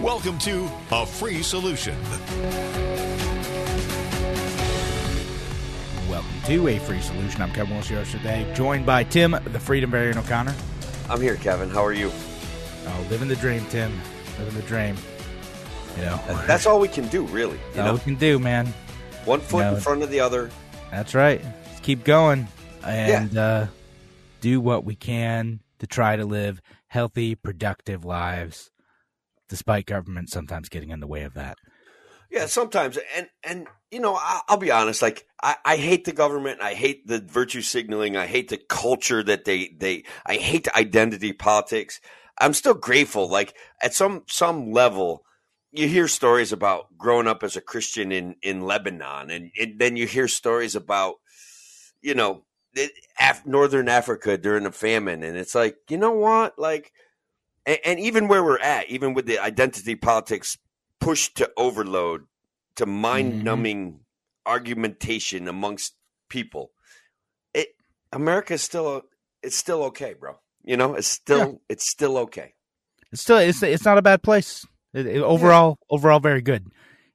Welcome to A Free Solution. Welcome to A Free Solution. I'm Kevin Wilson today, joined by Tim, the Freedom Variant O'Connor. I'm here, Kevin. How are you? Oh, living the dream, Tim. Living the dream. You know, that's all we can do, really. You all know? we can do, man. One foot you know, in front of the other. That's right. Just keep going and yeah. uh, do what we can to try to live healthy, productive lives despite government sometimes getting in the way of that. Yeah, sometimes, and and you know, I'll, I'll be honest. Like, I, I hate the government. I hate the virtue signaling. I hate the culture that they they. I hate identity politics. I'm still grateful. Like at some some level, you hear stories about growing up as a Christian in in Lebanon, and, then you hear stories about, you know, Af- Northern Africa during the famine, and it's like, you know what, like and, and even where we're at, even with the identity politics pushed to overload, to mind numbing mm-hmm. argumentation amongst people, it America is still it's still okay, bro. You know, it's still yeah. it's still okay. It's still it's it's not a bad place. It, it, overall, yeah. overall, very good.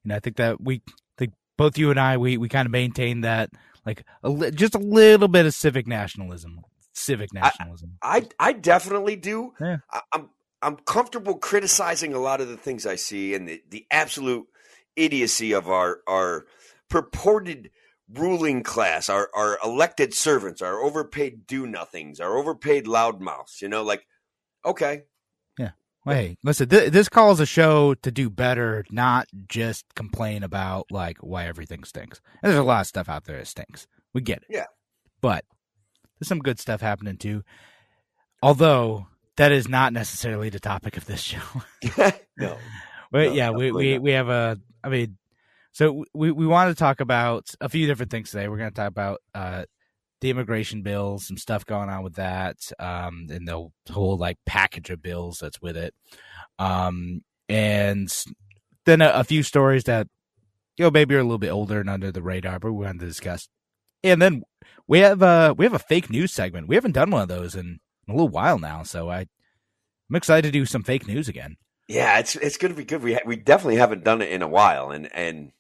And I think that we think both you and I we we kind of maintain that like a, just a little bit of civic nationalism civic nationalism. I I, I definitely do. Yeah. I, am I'm comfortable criticizing a lot of the things I see and the, the absolute idiocy of our our purported ruling class, our our elected servants, our overpaid do nothings, our overpaid loudmouths. You know, like okay, yeah. Well, hey, listen, th- this calls a show to do better, not just complain about like why everything stinks. And there's a lot of stuff out there that stinks. We get it. Yeah, but there's some good stuff happening too. Although that is not necessarily the topic of this show. no. But no, yeah, we, we, we have a, I mean, so we, we want to talk about a few different things today. We're going to talk about uh, the immigration bill, some stuff going on with that, um, and the whole like package of bills that's with it. Um, and then a, a, few stories that, you know, maybe are a little bit older and under the radar, but we want to discuss. And then we have a, we have a fake news segment. We haven't done one of those in a little while now. So I, I'm excited to do some fake news again. Yeah, it's it's going to be good. We ha- we definitely haven't done it in a while, and and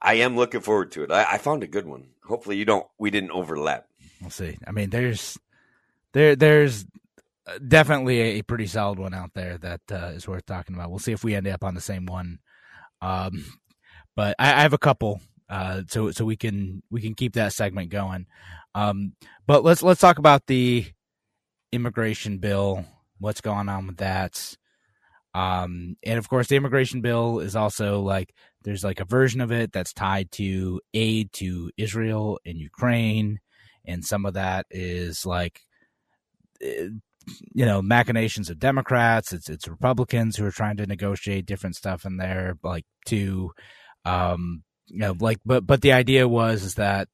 I am looking forward to it. I, I found a good one. Hopefully, you don't. We didn't overlap. We'll see. I mean, there's there there's definitely a pretty solid one out there that uh, is worth talking about. We'll see if we end up on the same one. Um, but I, I have a couple, uh, so so we can we can keep that segment going. Um, but let's let's talk about the immigration bill, what's going on with that. Um, and of course, the immigration bill is also like there's like a version of it that's tied to aid to Israel and Ukraine, and some of that is like, eh, you know, machinations of Democrats. It's it's Republicans who are trying to negotiate different stuff in there, like to, um, you know, like but but the idea was is that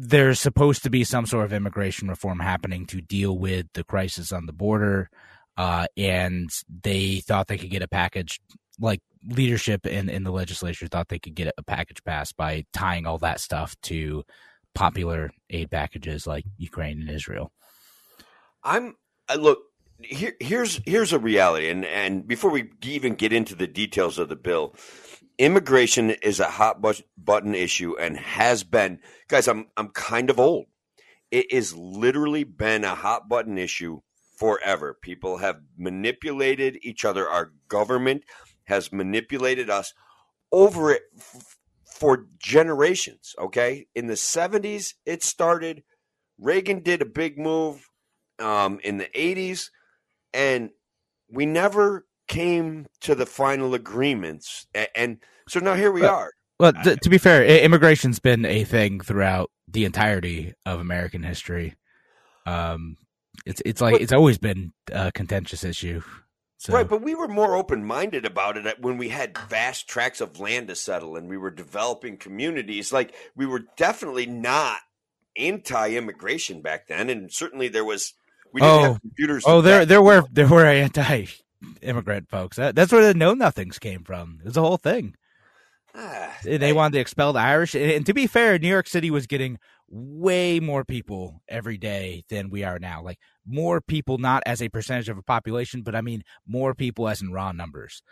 there's supposed to be some sort of immigration reform happening to deal with the crisis on the border. Uh, and they thought they could get a package, like leadership in, in the legislature thought they could get a package passed by tying all that stuff to popular aid packages like Ukraine and Israel. I'm I look here. Here's here's a reality, and and before we even get into the details of the bill, immigration is a hot button issue and has been. Guys i'm i'm kind of old. It has literally been a hot button issue forever. People have manipulated each other. Our government has manipulated us over it f- for generations okay? In the 70s it started reagan did a big move um, in the 80s and we never came to the final agreements, and, and so now here we well, are. Well, to, to be fair, immigration's been a thing throughout the entirety of American history. Um, it's it's like but, it's always been a contentious issue. So, Right, but we were more open minded about it when we had vast tracts of land to settle and we were developing communities. Like we were definitely not anti immigration back then, and certainly there was we didn't Oh. have computers. oh, there there were there were anti-immigrant folks. That, that's where the know nothings came from. It was a whole thing. Ah, They hey, wanted to expel the Irish, and, and to be fair, New York City was getting way more people every day than we are now. Like more people, not as a percentage of a population, but I mean more people as in raw numbers.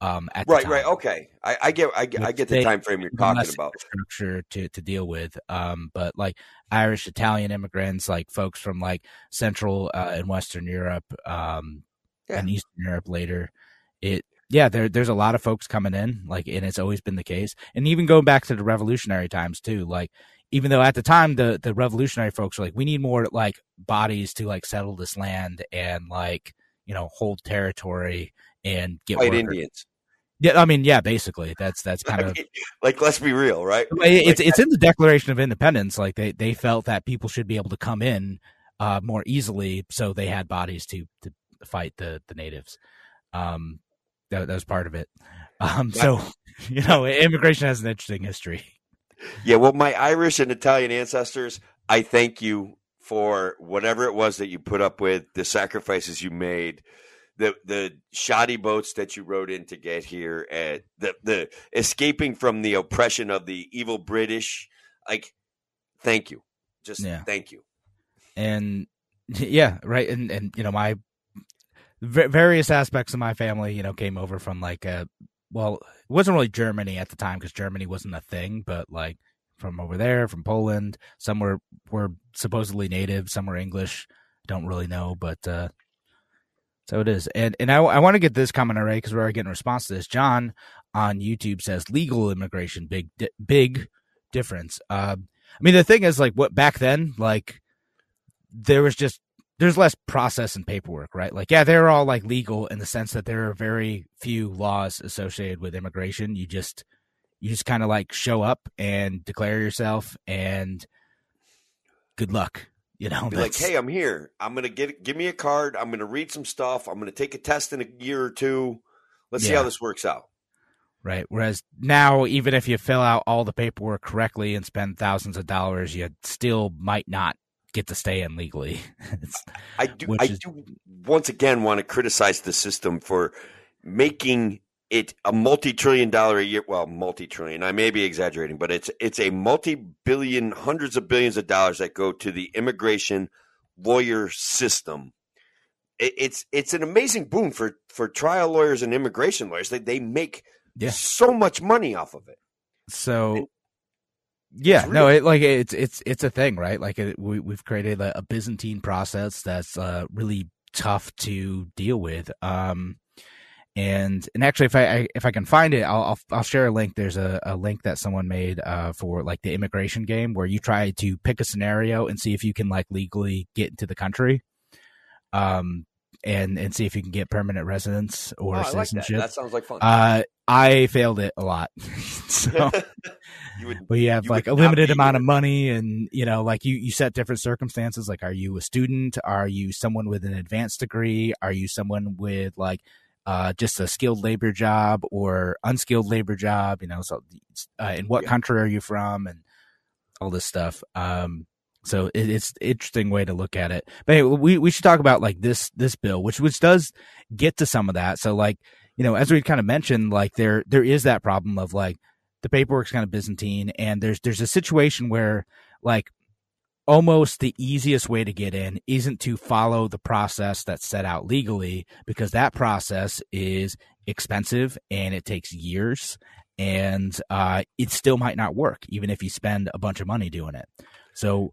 Um, at the right, right, okay. I, I get, I get, I get the time frame you're talking about. Structure to to deal with. Um, but like Irish, Italian immigrants, like folks from like Central uh, and Western Europe, um, Yeah. and Eastern Europe later. It yeah, there there's a lot of folks coming in, like, and it's always been the case. And even going back to the revolutionary times too, like. Even though at the time the, the revolutionary folks were like, we need more like bodies to like settle this land and like you know hold territory and get White workers. Indians. Yeah, I mean, yeah, basically that's that's kind of like, let's be real, right? it's Like, it's in the Declaration of Independence. Like they they felt that people should be able to come in uh, more easily, so they had bodies to to fight the the natives. Um, that, that was part of it. Um, so you know, immigration has an interesting history. Yeah, well, my Irish and Italian ancestors, I thank you for whatever it was that you put up with, the sacrifices you made, the the shoddy boats that you rode in to get here, and the the escaping from the oppression of the evil British. Like, thank you, just Yeah. thank you. and yeah right and and you know my v- various aspects of my family you know came over from like uh well it wasn't really germany at the time because germany wasn't a thing but like from over there from poland some were were supposedly native some were english don't really know but uh so it is. And and i, I want to get this comment already because we're already getting a response to this. John on youtube says legal immigration big di- big difference. Uh, i mean the thing is like what back then like there was just there's less process and paperwork, right? Like, yeah, they're all like legal in the sense that there are very few laws associated with immigration. You just you just kind of like show up and declare yourself, and good luck. You know, Be like, hey, I'm here. I'm gonna get give me a card. I'm gonna read some stuff. I'm gonna take a test in a year or two. Let's see how this works out. right. Whereas now, even if you fill out all the paperwork correctly and spend thousands of dollars, you still might not get to stay in legally. I do. I is- do once again want to criticize the system for making it a multi-trillion dollar a year. Well, multi-trillion. I may be exaggerating, but it's it's a multi-billion, hundreds of billions of dollars that go to the immigration lawyer system. It, it's it's an amazing boon for for trial lawyers and immigration lawyers. They they make Yeah. so much money off of it. so yeah no it like it's it's it's a thing right like it, we, we've created a, a byzantine process that's uh really tough to deal with um and and actually if I, I if i can find it i'll i'll, I'll share a link there's a, a link that someone made uh for like the immigration game where you try to pick a scenario and see if you can like legally get into the country um and and see if you can get permanent residence or Oh, I like that. That sounds like fun. uh i failed it a lot. So you would you have You like a limited amount of money and you know like you you set different circumstances like are you a student? Are you someone with an advanced degree? Are you someone with like uh just a skilled labor job or unskilled labor job? You know so uh, in what Yeah. country are you from? And all this stuff. Um so it, it's an interesting way to look at it. But anyway, we we should talk about like this this bill which which does get to some of that. So like you know as we kind of mentioned like there there is that problem of like the paperwork's kind of byzantine and there's there's a situation where like almost the easiest way to get in isn't to follow the process that's set out legally because that process is expensive and it takes years and uh, it still might not work even if you spend a bunch of money doing it so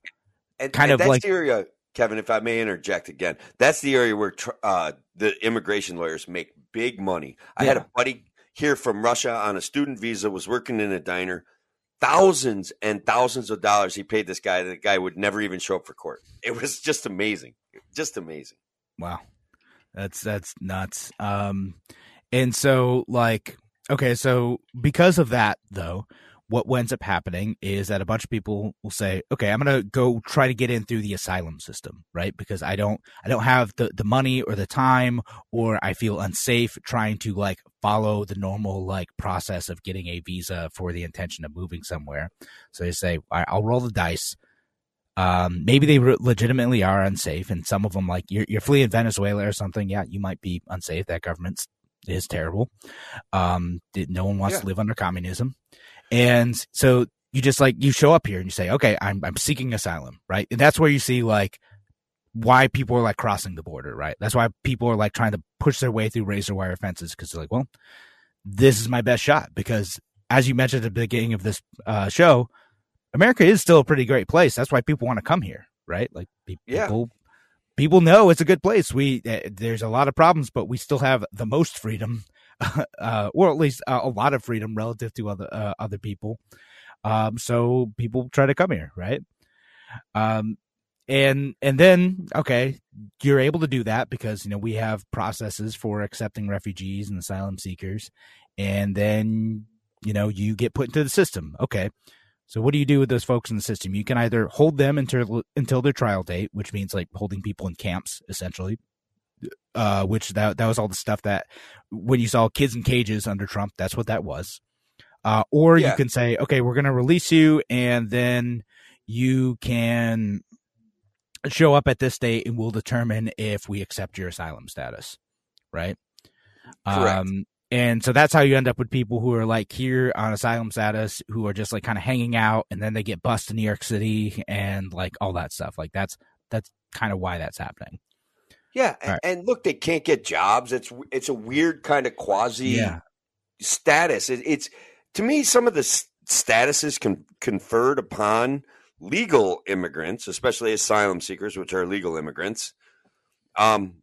and, kind and of that's like- the area, Kevin. If I may interject again, that's the area where tr- uh, the immigration lawyers make big money. I had a buddy here from Russia on a student visa, was working in a diner. Thousands and thousands of dollars he paid this guy. The guy would never even show up for court. It was just amazing, just amazing. Wow. That's that's nuts. Um and so like okay, so because of that though, what ends up happening is that a bunch of people will say, "Okay, I'm going to go try to get in through the asylum system, right? Because I don't, I don't have the the money or the time, or I feel unsafe trying to like follow the normal like process of getting a visa for the intention of moving somewhere. So they say, I'll roll the dice." Um, maybe they re- legitimately are unsafe, and some of them, like you're, you're fleeing Venezuela or something. Yeah, you might be unsafe. That government is terrible. Um, no one wants yeah. to live under communism. And so you just like you show up here and you say, okay, I'm I'm seeking asylum, right? And that's where you see like why people are like crossing the border, right? That's why people are like trying to push their way through razor wire fences because they're like, well, this is my best shot. Because as you mentioned at the beginning of this uh, show, America is still a pretty great place. That's why people want to come here, right? Like people, yeah. people know it's a good place. We uh, there's a lot of problems, but we still have the most freedom uh, or at least uh, a lot of freedom relative to other uh, other people. Um, so people try to come here, right? Um, and and then okay, you're able to do that because you know we have processes for accepting refugees and asylum seekers, and then you know you get put into the system. Okay, so what do you do with those folks in the system? You can either hold them until until their trial date, which means like holding people in camps essentially, uh, which that that was all the stuff that when you saw kids in cages under Trump, that's what that was. Uh, or yeah. you can say, okay, we're going to release you, and then you can show up at this date, and we'll determine if we accept your asylum status, right? Correct. Um, and so that's how you end up with people who are like here on asylum status, who are just like kind of hanging out, and then they get busted in New York City and like all that stuff. Like that's that's kind of why that's happening. Yeah, right. and look, they can't get jobs. It's it's a weird kind of quasi yeah. status. It, it's to me some of the statuses con- conferred upon legal immigrants, especially asylum seekers, which are legal immigrants. Um,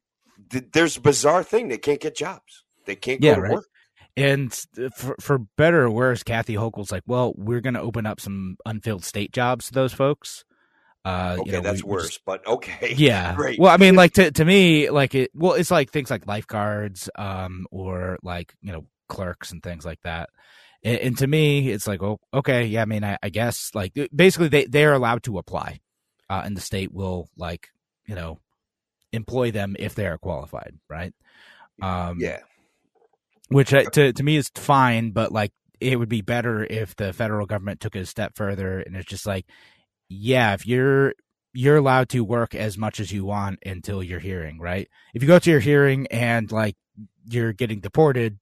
th- there's a bizarre thing they can't get jobs. They can't go yeah, to right. work. And for, for better or worse, Kathy Hochul's like, well, we're going to open up some unfilled state jobs to those folks. Uh, okay, you know, that's we, worse, just, but okay. Yeah. Great. Well, I mean, like to, to me, like it, well, it's like things like lifeguards, um, or like, you know, clerks and things like that. And, and to me, it's like, oh, okay. Yeah. I mean, I, I guess like basically they, they're allowed to apply, uh, and the state will like, you know, employ them if they are qualified. Right. Um, yeah. Which uh, to, to me is fine, but like, it would be better if the federal government took it a step further and it's just like, yeah, if you're you're allowed to work as much as you want until your hearing, right? If you go to your hearing and like you're getting deported,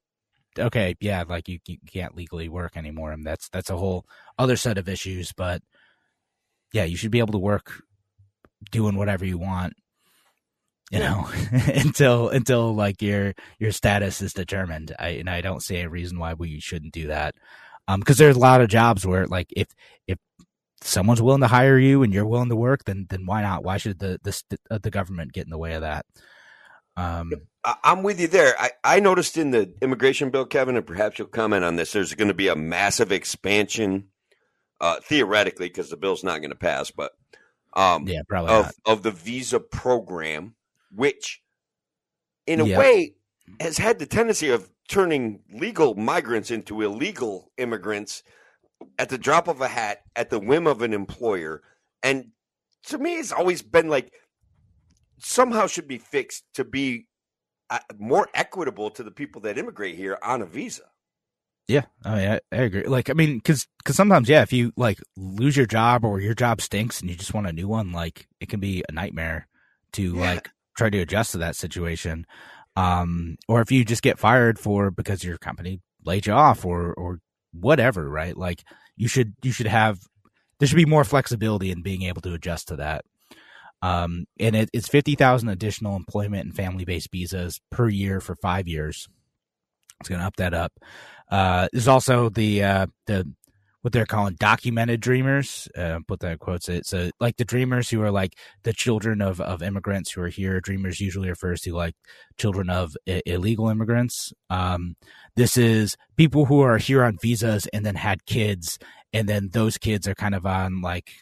okay, yeah, like you, you can't legally work anymore, and that's that's a whole other set of issues. But yeah, you should be able to work doing whatever you want, you know, until until like your your status is determined. I and I don't see a reason why we shouldn't do that. Um, because there's a lot of jobs where like if if someone's willing to hire you and you're willing to work, then then why not? Why should the the uh, the government get in the way of that? Um, I'm with you there. I, I noticed in the immigration bill, Kevin, and perhaps you'll comment on this. There's going to be a massive expansion, uh, theoretically, because the bill's not going to pass, but um, yeah, probably of of the visa program, which in a way has had the tendency of turning legal migrants into illegal immigrants at the drop of a hat at the whim of an employer. And to me, it's always been like somehow should be fixed to be uh, more equitable to the people that immigrate here on a visa. Yeah, I mean, I, I agree. Like, I mean, because because sometimes, yeah, if you like lose your job or your job stinks and you just want a new one, like it can be a nightmare to yeah. like try to adjust to that situation. Um, or if you just get fired for because your company laid you off or or whatever, right? Like you should you should have there should be more flexibility in being able to adjust to that. Um, and it, it's fifty thousand additional employment and family based visas per year for five years. It's going to up that up. Uh, there's also the uh, the what they're calling documented dreamers. Uh, put that in quotes it. So like the dreamers who are like the children of, of immigrants who are here. Dreamers usually refers to like children of I- illegal immigrants. Um, this is people who are here on visas and then had kids, and then those kids are kind of on like,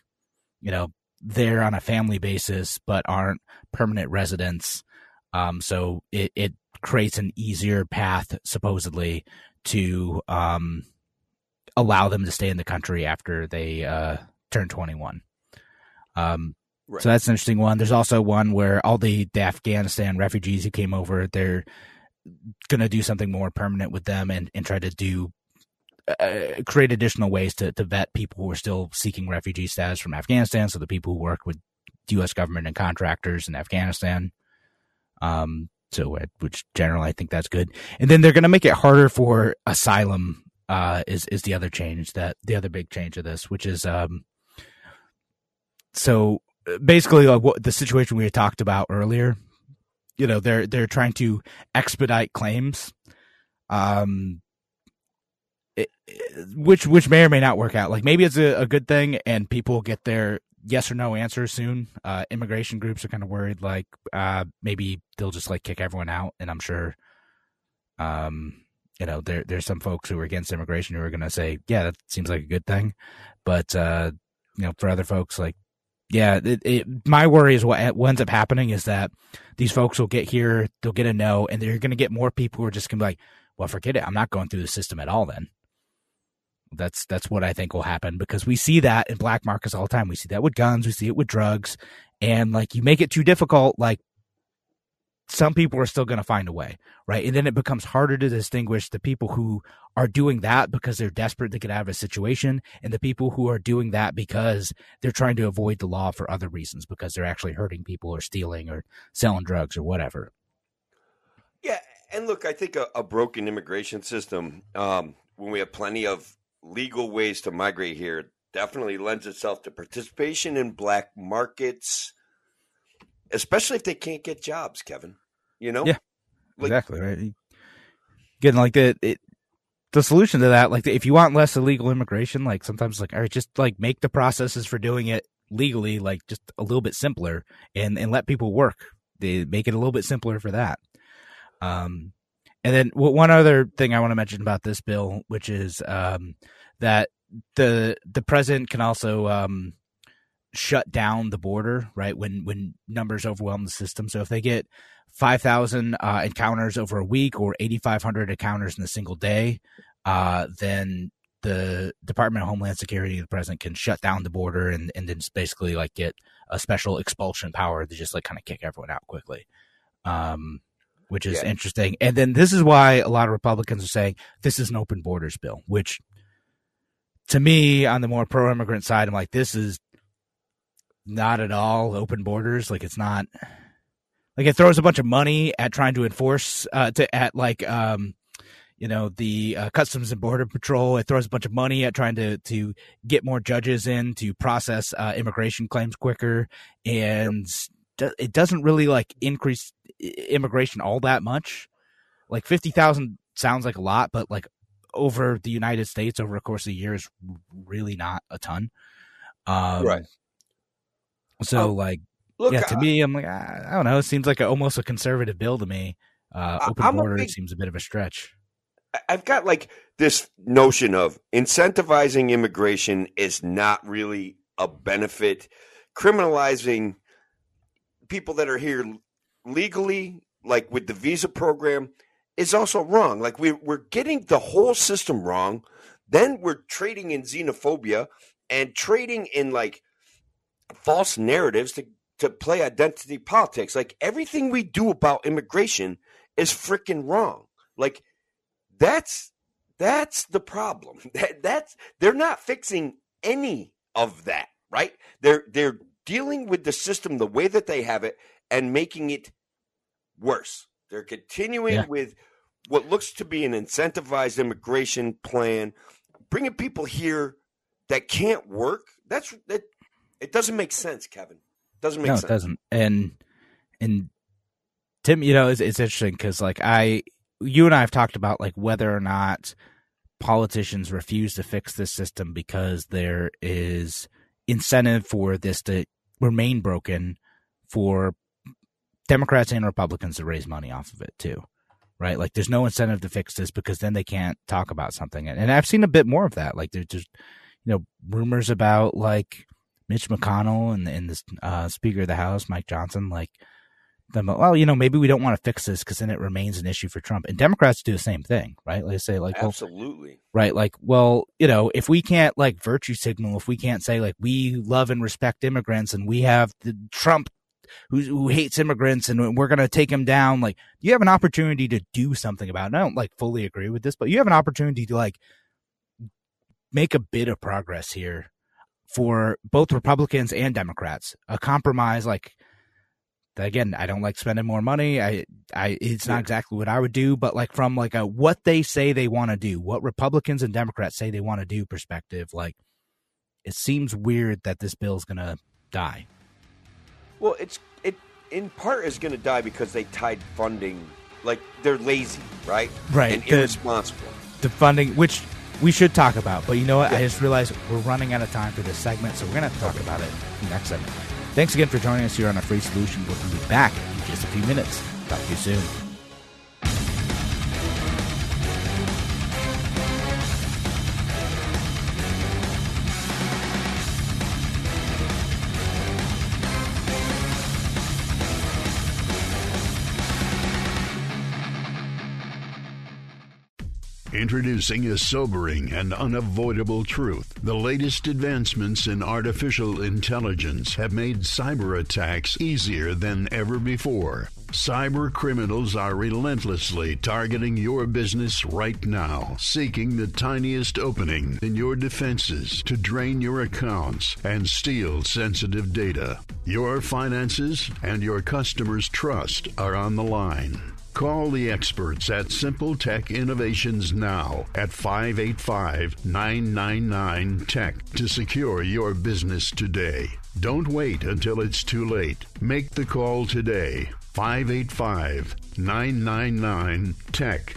you know, they're on a family basis but aren't permanent residents. Um, so it, it creates an easier path supposedly to um allow them to stay in the country after they uh, turn 21. Um, right. So that's an interesting one. There's also one where all the, the Afghanistan refugees who came over, they're going to do something more permanent with them and, and try to do uh, create additional ways to, to vet people who are still seeking refugee status from Afghanistan. So the people who work with U.S. government and contractors in Afghanistan. Um, so which generally I think that's good. And then they're going to make it harder for asylum. Uh, is is the other change that the other big change of this, which is um, so basically like what the situation we had talked about earlier. You know, they're they're trying to expedite claims. Um, it, which which may or may not work out. Like maybe it's a, a good thing, and people get their yes or no answer soon. Uh, immigration groups are kind of worried, like uh, maybe they'll just like kick everyone out, and I'm sure, um, you know, there there's some folks who are against immigration who are going to say, yeah, that seems like a good thing, but uh, you know, for other folks, like, yeah, it, it, my worry is what, what ends up happening is that these folks will get here, they'll get a no, and they're going to get more people who are just going to be like, well, forget it, I'm not going through the system at all then. That's that's what I think will happen because we see that in black markets all the time. We see that with guns, we see it with drugs, and like you make it too difficult, like some people are still going to find a way, right? And then it becomes harder to distinguish the people who are doing that because they're desperate to get out of a situation and the people who are doing that because they're trying to avoid the law for other reasons because they're actually hurting people or stealing or selling drugs or whatever. Yeah, and look, I think a, a broken immigration system, um, when we have plenty of legal ways to migrate here definitely lends itself to participation in black markets, especially if they can't get jobs, Kevin. You know? Yeah. Like, exactly, right. Getting like the it, the solution to that, like if you want less illegal immigration, like sometimes like all right, just like make the processes for doing it legally like just a little bit simpler and and let people work. They make it a little bit simpler for that. Um and then one other thing I want to mention about this bill, which is um, that the the president can also um, shut down the border, right? When when numbers overwhelm the system. So if they get five thousand uh, encounters over a week or eighty five hundred encounters in a single day, uh, then the Department of Homeland Security, the president can shut down the border and and then just basically like get a special expulsion power to just like kind of kick everyone out quickly. Um, which is yeah. interesting. And then this is why a lot of Republicans are saying this is an open borders bill, which to me, on the more pro immigrant side, I'm like, this is not at all open borders. Like, it's not like it throws a bunch of money at trying to enforce, uh, to at like, um, you know the uh, customs and border patrol it throws a bunch of money at trying to to get more judges in to process uh, immigration claims quicker and it doesn't really like increase immigration all that much. Like fifty thousand sounds like a lot, but like over the United States over a course of a year is really not a ton. Um, right. So um, like, look, yeah, to me, I'm like, I, I, don't know. It seems like a, almost a conservative bill to me. Uh, open I'm border big, seems a bit of a stretch. I've got like this notion of incentivizing immigration is not really a benefit. Criminalizing people that are here legally, like with the visa program, is also wrong. Like we we're getting the whole system wrong. Then we're trading in xenophobia and trading in like false narratives to to play identity politics. Like everything we do about immigration is freaking wrong. Like that's that's the problem. That that's they're not fixing any of that, right? They're they're dealing with the system the way that they have it and making it worse. They're continuing yeah. with what looks to be an incentivized immigration plan, bringing people here that can't work. That's that. It doesn't make sense, Kevin. It doesn't make no, sense. it doesn't. And and Tim, you know, it's, it's interesting because like I, you and I have talked about like whether or not politicians refuse to fix this system because there is incentive for this to remain broken for Democrats and Republicans to raise money off of it too. Right? Like there's no incentive to fix this because then they can't talk about something. And I've seen a bit more of that. Like there's just you know, rumors about like Mitch McConnell and, and the uh, Speaker of the House, Mike Johnson, like them, well, you know, maybe we don't want to fix this because then it remains an issue for Trump. And Democrats do the same thing, right? They say like, absolutely, well, right? Like, well, you know, if we can't like virtue signal, if we can't say like we love and respect immigrants, and we have the Trump who who hates immigrants, and we're gonna take him down, like you have an opportunity to do something about. it. I don't like fully agree with this, but you have an opportunity to like make a bit of progress here for both Republicans and Democrats. A compromise like again, I don't like spending more money. I, I, it's not exactly what I would do, but like from like a what they say they want to do, what Republicans and Democrats say they want to do perspective, like it seems weird that this bill is gonna die. Well, it's it in part is going to die because they tied funding, like they're lazy, right? Right. And the, irresponsible. The funding, which we should talk about, but you know what? Yeah. I just realized we're running out of time for this segment, so we're going to talk about it next segment. Thanks again for joining us here on A Free Solution. We'll be back in just a few minutes. Talk to you soon. Introducing a sobering and unavoidable truth. The latest advancements in artificial intelligence have made cyber attacks easier than ever before. Cyber criminals are relentlessly targeting your business right now, seeking the tiniest opening in your defenses to drain your accounts and steal sensitive data. Your finances and your customers' trust are on the line. Call the experts at Simple Tech Innovations now at 585 999 Tech to secure your business today. Don't wait until it's too late. Make the call today. 585 999 Tech.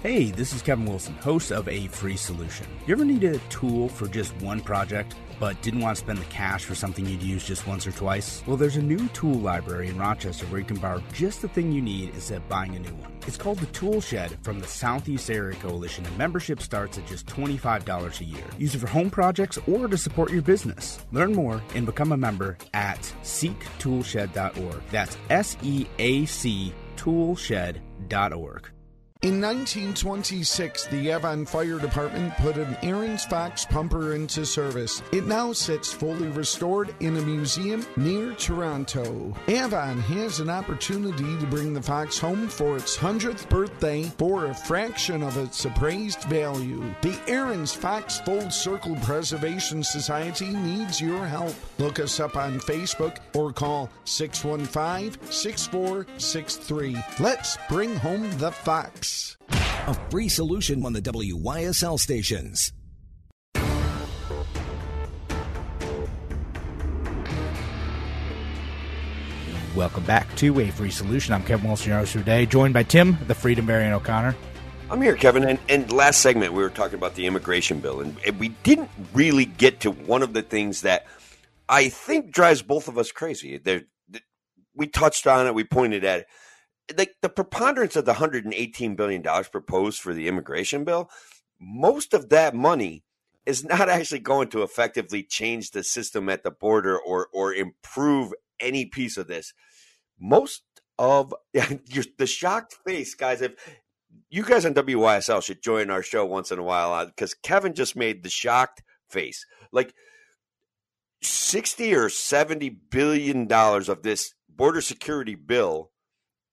Hey, this is Kevin Wilson, host of A Free Solution. You ever need a tool for just one project? But didn't want to spend the cash for something you'd use just once or twice? Well, there's a new tool library in Rochester where you can borrow just the thing you need instead of buying a new one. It's called the Tool Shed from the Southeast Area Coalition, and membership starts at just $25 a year. Use it for home projects or to support your business. Learn more and become a member at seactoolshed.org. That's S E A C toolshed.org. In 1926, the Avon Fire Department put an Ahrens-Fox pumper into service. It now sits fully restored in a museum near Toronto. Avon has an opportunity to bring the Fox home for its 100th birthday for a fraction of its appraised value. The Ahrens-Fox Full Circle Preservation Society needs your help. Look us up on Facebook or call 615 6463. Let's bring home the Fox. A free solution on the WYSL stations. Welcome back to A Free Solution. I'm Kevin Wilson, your host today, joined by Tim, the Freedom Variant O'Connor. I'm here, Kevin. And, and last segment, we were talking about the immigration bill, and, and we didn't really get to one of the things that I think drives both of us crazy. There, we touched on it, we pointed at it like the preponderance of the 118 billion dollars proposed for the immigration bill, most of that money is not actually going to effectively change the system at the border or or improve any piece of this. Most of the shocked face, guys. If you guys on WYSL should join our show once in a while because uh, Kevin just made the shocked face. Like 60 or 70 billion dollars of this border security bill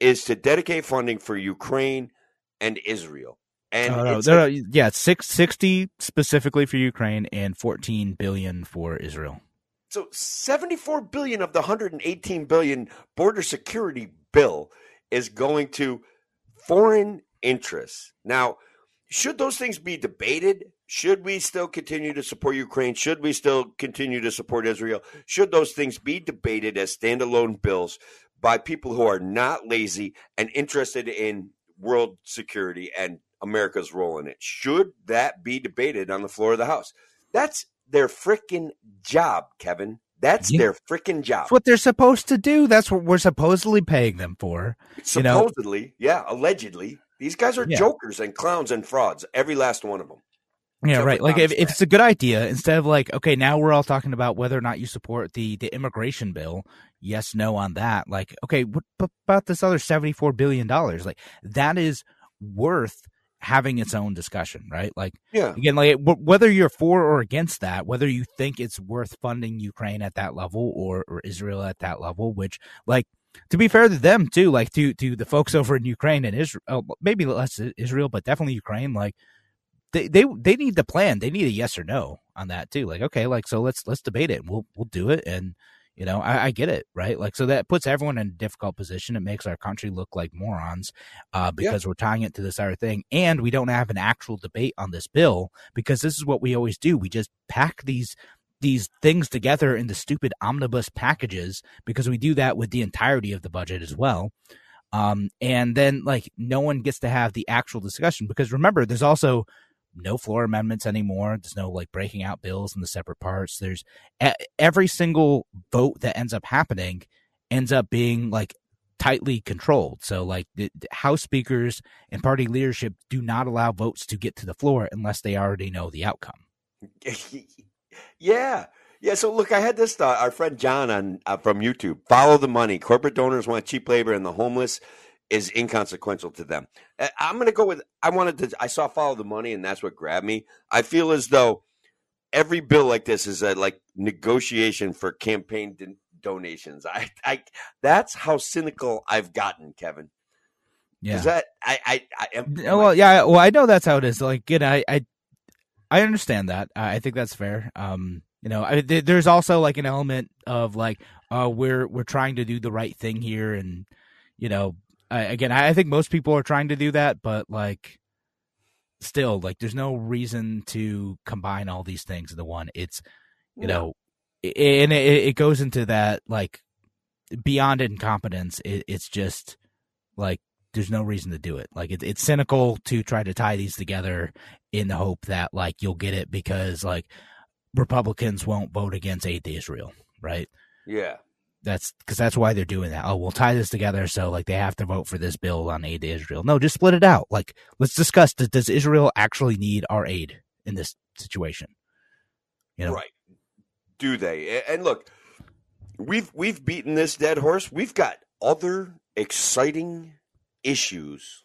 is to dedicate funding for Ukraine and Israel. And oh, no, like, yeah, six sixty specifically for Ukraine and fourteen billion for Israel. So seventy four billion of the hundred and eighteen billion border security bill is going to foreign interests. Now, should those things be debated? Should we still continue to support Ukraine? Should we still continue to support Israel? Should those things be debated as standalone bills? By people who are not lazy and interested in world security and America's role in it. Should that be debated on the floor of the House? That's their freaking job, Kevin. That's yeah. their freaking job. That's what they're supposed to do. That's what we're supposedly paying them for. Supposedly, you know? yeah, allegedly. These guys are yeah. jokers and clowns and frauds, every last one of them. Yeah, right. Like if, if it's a good idea, instead of like, okay, now we're all talking about whether or not you support the the immigration bill. Yes, no on that. Like, okay, what about this other seventy four billion dollars? Like that is worth having its own discussion, right? Like yeah, again, like w- whether you're for or against that, whether you think it's worth funding Ukraine at that level or or Israel at that level, which like to be fair to them too, like to to the folks over in Ukraine and Israel, oh, uh, maybe less Israel, but definitely Ukraine, like they they they need the plan. They need a yes or no on that too. Like, okay, like so let's let's debate it. We'll we'll do it, and you know I, I get it, right? Like, so that puts everyone in a difficult position. It makes our country look like morons uh, because we're tying it to this other thing, and we don't have an actual debate on this bill because this is what we always do. We just pack these these things together into stupid omnibus packages because we do that with the entirety of the budget as well. Um, and then like no one gets to have the actual discussion because remember, there's also no floor amendments anymore. There's no like breaking out bills in the separate parts. There's every single vote that ends up happening ends up being like tightly controlled. So like the, the House speakers and party leadership do not allow votes to get to the floor unless they already know the outcome. yeah, yeah. So look, I had this thought. Our friend John on uh, from YouTube. Follow the money. Corporate donors want cheap labor, and the homeless is inconsequential to them. Uh, I'm going to go with. I wanted to. I saw follow the money, and that's what grabbed me. I feel as though every bill like this is a like negotiation for campaign don- donations. I, I, that's how cynical I've gotten, Kevin. Yeah. Is that I, I, I am. Well, yeah, well, I know that's how it is. Like, you know, I, I, I understand that. I think that's fair. Um, you know, I, th- there's also like an element of like, uh, we're we're trying to do the right thing here, and you know, I, again, I, think most people are trying to do that, but like, still, like, there's no reason to combine all these things into one. It's, you No. know, and it, it goes into that like beyond incompetence. It, it's just like there's no reason to do it. Like it, it's cynical to try to tie these together in the hope that like you'll get it because like Republicans won't vote against aid to Israel, right? Yeah. That's because that's why they're doing that. Oh, we'll tie this together so like they have to vote for this bill on aid to Israel. No, just split it out. Like let's discuss does, does Israel actually need our aid in this situation? You know, Right. Do they? And look, we've we've beaten this dead horse. We've got other exciting issues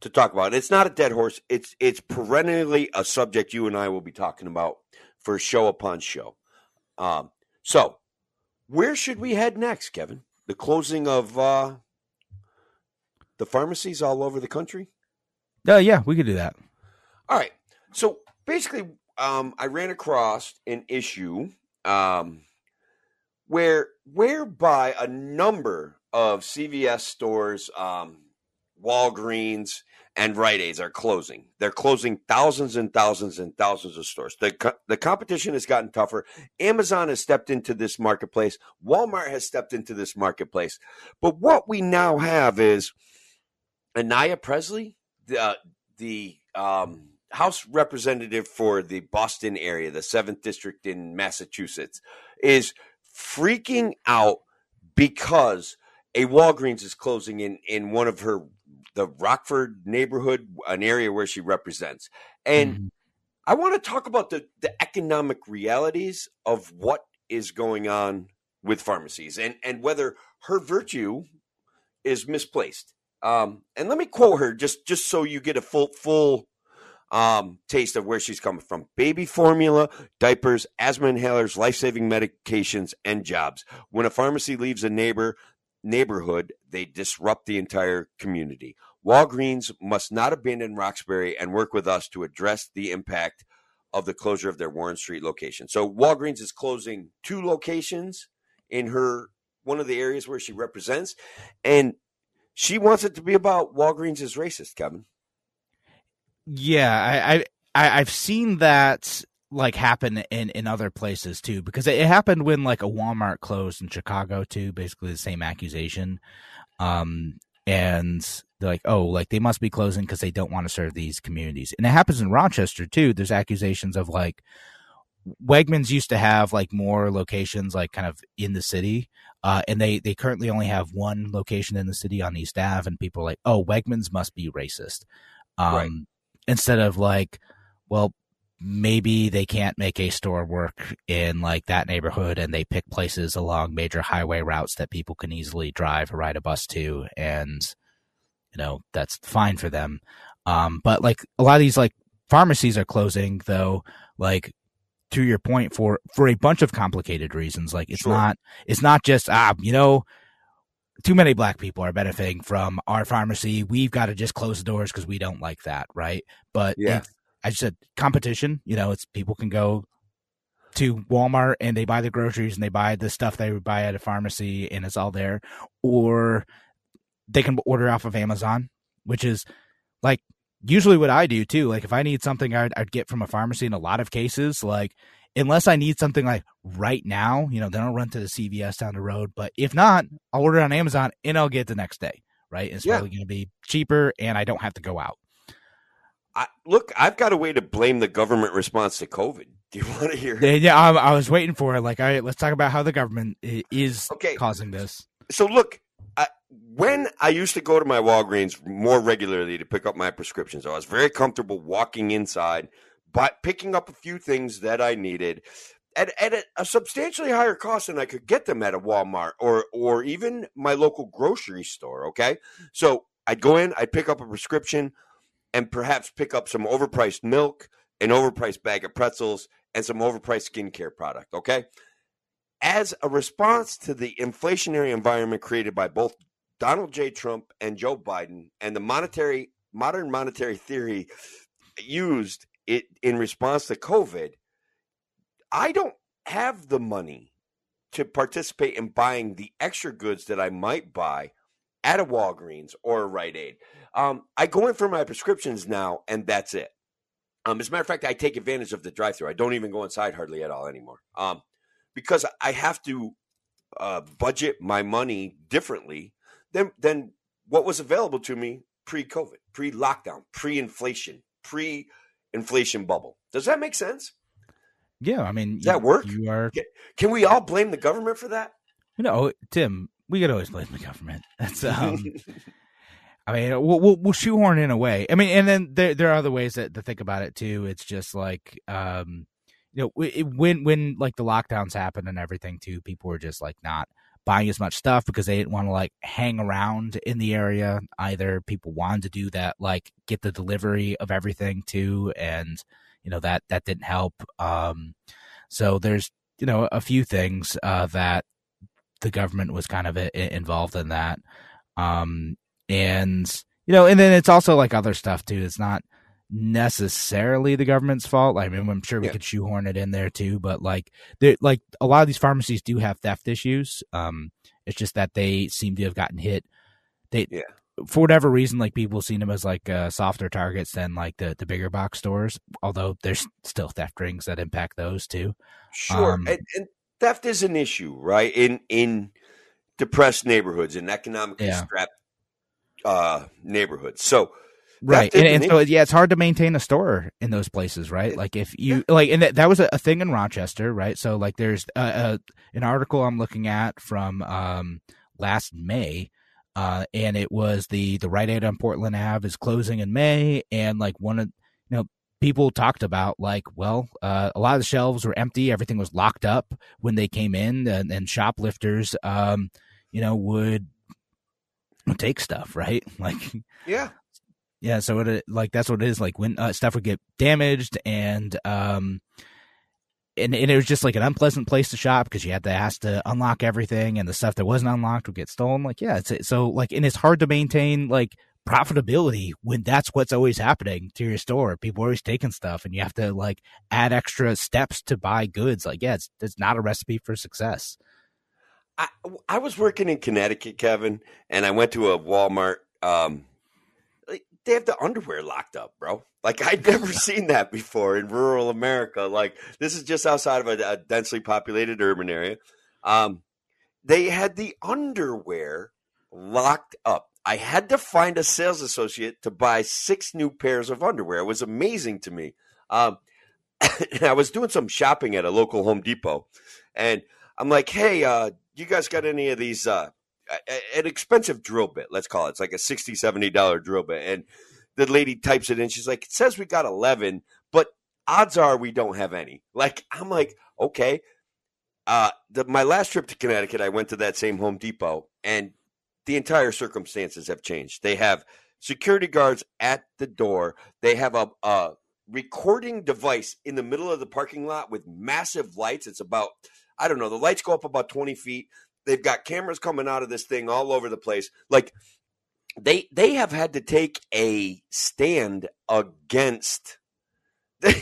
to talk about. It's not a dead horse. It's it's perennially a subject you and I will be talking about for show upon show. Um, so, where should we head next, Kevin? The closing of uh, the pharmacies all over the country. Oh yeah, we could do that. All right. So basically, um, I ran across an issue um, where whereby a number of CVS stores, um, Walgreens, and Rite Aids are closing. They're closing thousands and thousands and thousands of stores. The co- the competition has gotten tougher. Amazon has stepped into this marketplace. Walmart has stepped into this marketplace. But what we now have is Anaya Pressley, the uh, the um, House representative for the Boston area, the seventh district in Massachusetts, is freaking out because a Walgreens is closing in in one of her the Roxbury neighborhood, an area where she represents, and Mhm. I want to talk about the the economic realities of what is going on with pharmacies and and whether her virtue is misplaced. Um, and let me quote her just just so you get a full full um, taste of where she's coming from. Baby formula, diapers, asthma inhalers, life saving medications, and jobs. When a pharmacy leaves a neighbor neighborhood, they disrupt the entire community. Walgreens must not abandon Roxbury and work with us to address the impact of the closure of their Warren Street location. So Walgreens is closing two locations in her one of the areas where she represents, and she wants it to be about Walgreens is racist, Kevin. Yeah, I, I, I I've seen that like happen in in other places too because it, it happened when like a Walmart closed in Chicago too. Basically the same accusation, um, and they're like, oh, like they must be closing because they don't want to serve these communities, and it happens in Rochester too. There's accusations of like Wegmans used to have like more locations like kind of in the city. Uh, and they, they currently only have one location in the city on East Ave, and people are like, "Oh, Wegmans must be racist." Um, Right. instead of like, well, maybe they can't make a store work in like that neighborhood and they pick places along major highway routes that people can easily drive or ride a bus to and you know that's fine for them um but like a lot of these like pharmacies are closing though like to your point for for a bunch of complicated reasons like it's Sure. not it's not just ah you know too many black people are benefiting from our pharmacy we've got to just close the doors because we don't like that right but Yeah. I just said competition you know it's people can go to walmart and they buy the groceries and they buy the stuff they would buy at a pharmacy and it's all there or they can order off of amazon which is like usually what I do too. Like if I need something I'd, I'd get from a pharmacy in a lot of cases, like unless I need something like right now, you know, then I'll run to the CVS down the road. But if not, I'll order on Amazon and I'll get it the next day. Right. It's Yeah. probably going to be cheaper and I don't have to go out. I, look, I've got a way to blame the government response to COVID. Do you want to hear? Yeah, yeah I, I was waiting for it. Like, all right, let's talk about how the government is Okay. causing this. So look, I, when I used to go to my Walgreens more regularly to pick up my prescriptions, I was very comfortable walking inside, but picking up a few things that I needed at, at a, a substantially higher cost than I could get them at a Walmart or or even my local grocery store. Okay, so I'd go in, I'd pick up a prescription, and perhaps pick up some overpriced milk, an overpriced bag of pretzels, and some overpriced skincare product. Okay as a response to the inflationary environment created by both Donald J. Trump and Joe Biden and the monetary modern monetary theory used it in response to COVID, I don't have the money to participate in buying the extra goods that I might buy at a Walgreens or a Rite Aid. Um, I go in for my prescriptions now, and that's it. Um, as a matter of fact, I take advantage of the drive-through. I don't even go inside hardly at all anymore. Um, because I have to uh, budget my money differently than than what was available to me pre-COVID, pre-lockdown, pre-inflation, pre-inflation bubble. Does that make sense? Yeah. I mean, Does that you- work? You are, Can we all blame the government for that? No, Tim, we could always blame the government. That's, um, I mean, we'll, we'll we'll shoehorn in a way. I mean, and then there there are other ways that to think about it too. It's just like, um, you know, it, when when like the lockdowns happened and everything too, people were just like not buying as much stuff because they didn't want to like hang around in the area. Either people wanted to do that, like get the delivery of everything too, and you know that that didn't help. Um, so there's you know a few things uh, that the government was kind of i- involved in that. Um, and you know, and then it's also like other stuff too. It's not necessarily the government's fault. I mean, I'm sure we Yeah. could shoehorn it in there too, but like, like a lot of these pharmacies do have theft issues. Um, it's just that they seem to have gotten hit. They, Yeah. for whatever reason, like people seen them as like uh, softer targets than like the the bigger box stores. Although there's still theft rings that impact those too. Sure, Um, and, and theft is an issue, right? In in depressed neighborhoods, in economically Yeah. strapped uh, neighborhoods. So right and, and so yeah it's hard to maintain a store in those places right like if you like and that, that was a, a thing in rochester right so like there's uh, uh, an article i'm looking at from um last may uh and it was the the Rite Aid on portland ave is closing in may and like one of you know people talked about like well uh, a lot of the shelves were empty everything was locked up when they came in and, and shoplifters um you know would take stuff right like yeah, yeah, so it like that's what it is. Like when uh, stuff would get damaged, and um, and and it was just like an unpleasant place to shop because you had to ask to unlock everything, and the stuff that wasn't unlocked would get stolen. Like yeah, it's so like and it's hard to maintain like profitability when that's what's always happening to your store. People are always taking stuff, and you have to like add extra steps to buy goods. Like yeah, it's it's not a recipe for success. I I was working in Connecticut, Kevin, and I went to a Walmart. Um, they have the underwear locked up, bro. Like I'd never seen that before in rural America. Like this is just outside of a, a densely populated urban area. Um, they had the underwear locked up. I had to find a sales associate to buy six new pairs of underwear. It was amazing to me. Um, I was doing some shopping at a local Home Depot, and I'm like, "Hey, uh, you guys got any of these uh, an expensive drill bit? Let's call it. It's like a 60 70 dollar drill bit." And the lady types it in. She's like, "It says we got 11, but odds are we don't have any. Like I'm like, okay. Uh, the, my last trip to Connecticut, I went to that same Home Depot, and the entire circumstances have changed. They have security guards at the door. They have a, a recording device in the middle of the parking lot with massive lights. It's about, I don't know, the lights go up about 20 feet. They've got cameras coming out of this thing all over the place. Like they they have had to take a stand against they,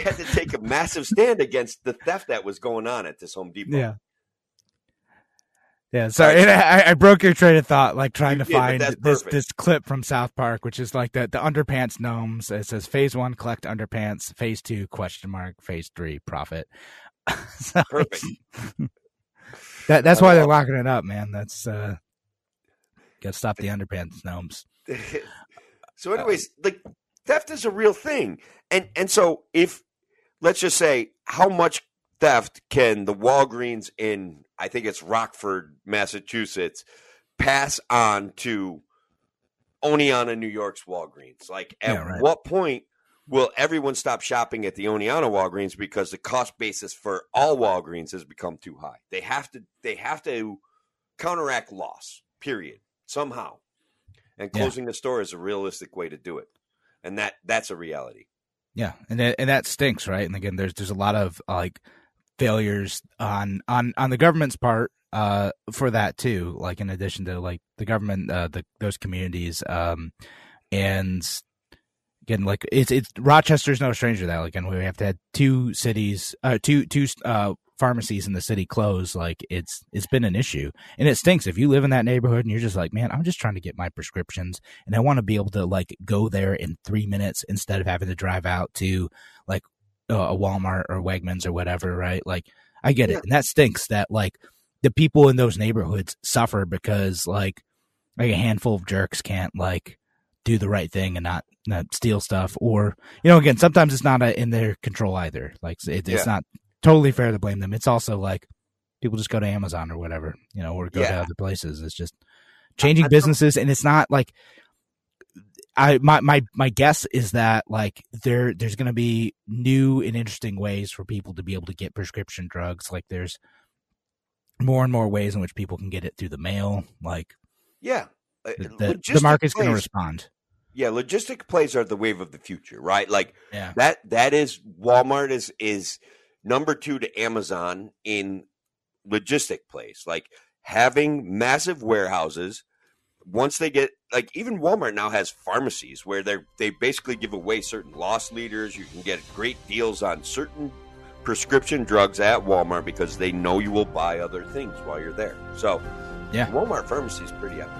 had to take a massive stand against the theft that was going on at this Home Depot. Yeah. Yeah, sorry, and I, I, broke your train of thought, like trying to find this this clip from South Park, which is like the the underpants gnomes. It says Phase One, collect underpants. Phase Two, question mark. Phase Three, profit. so perfect. that that's why they're locking it up, man. That's uh, gotta stop the underpants gnomes. so, anyways, like theft is a real thing, and and so if let's just say how much theft can the Walgreens in I think it's Roxbury, Massachusetts, pass on to Oneonta, New York's Walgreens? Like, at yeah, right. what point will everyone stop shopping at the Oneonta Walgreens because the cost basis for all Walgreens has become too high? They have to. They have to counteract loss. Period. Somehow, and closing yeah. the store is a realistic way to do it, and that that's a reality. Yeah, and that, and that stinks, right? And again, there's there's a lot of like failures on on on the government's part uh for that too like in addition to like the government uh the those communities um and again like it's it's rochester's no stranger to that. Like and we have to have two cities uh two two uh pharmacies in the city close like it's it's been an issue. And it stinks. If you live in that neighborhood and you're just like man i'm just trying to get my prescriptions and i want to be able to like go there in three minutes instead of having to drive out to like uh, a Walmart or Wegmans or whatever, right? Like, I get yeah. it, and that stinks. That like the people in those neighborhoods suffer because like like a handful of jerks can't like do the right thing and not not steal stuff, or you know, again, sometimes it's not a, uh, in their control either. Like, it, it's not totally fair to blame them. It's also like people just go to Amazon or whatever, you know, or go yeah. to other places. It's just changing businesses, and it's not like I my my my guess is that like there there's going to be new and interesting ways for people to be able to get prescription drugs. Like there's more and more ways in which people can get it through the mail. Like yeah, uh, the, the, the market's going to respond. Yeah, logistic plays are the wave of the future, right? Like yeah. that that is Walmart is is number two to Amazon in logistic plays. Like having massive warehouses once they get like even Walmart now has pharmacies where they they basically give away certain loss leaders. You can get great deals on certain prescription drugs at Walmart because they know you will buy other things while you're there. So, yeah, Walmart pharmacy is pretty epic.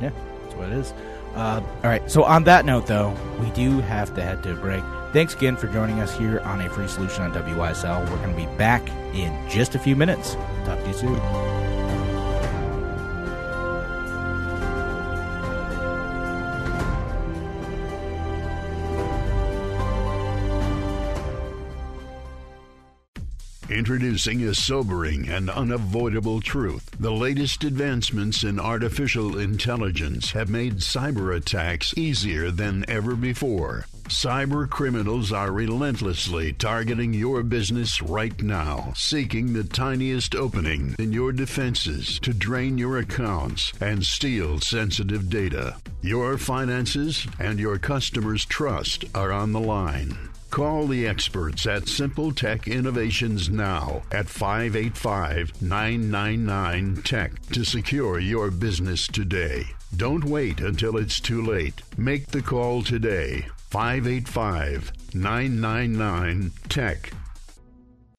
Yeah, that's what it is. Uh, all right. So on that note, though, we do have to head to a break. Thanks again for joining us here on a free solution on WYSL. We're going to be back in just a few minutes. Talk to you soon. Introducing a sobering and unavoidable truth. The latest advancements in artificial intelligence have made cyber attacks easier than ever before. Cyber criminals are relentlessly targeting your business right now, seeking the tiniest opening in your defenses to drain your accounts and steal sensitive data. Your finances and your customers' trust are on the line. Call the experts at Simple Tech Innovations now at 585 999 Tech to secure your business today. Don't wait until it's too late. Make the call today. 585 999 Tech.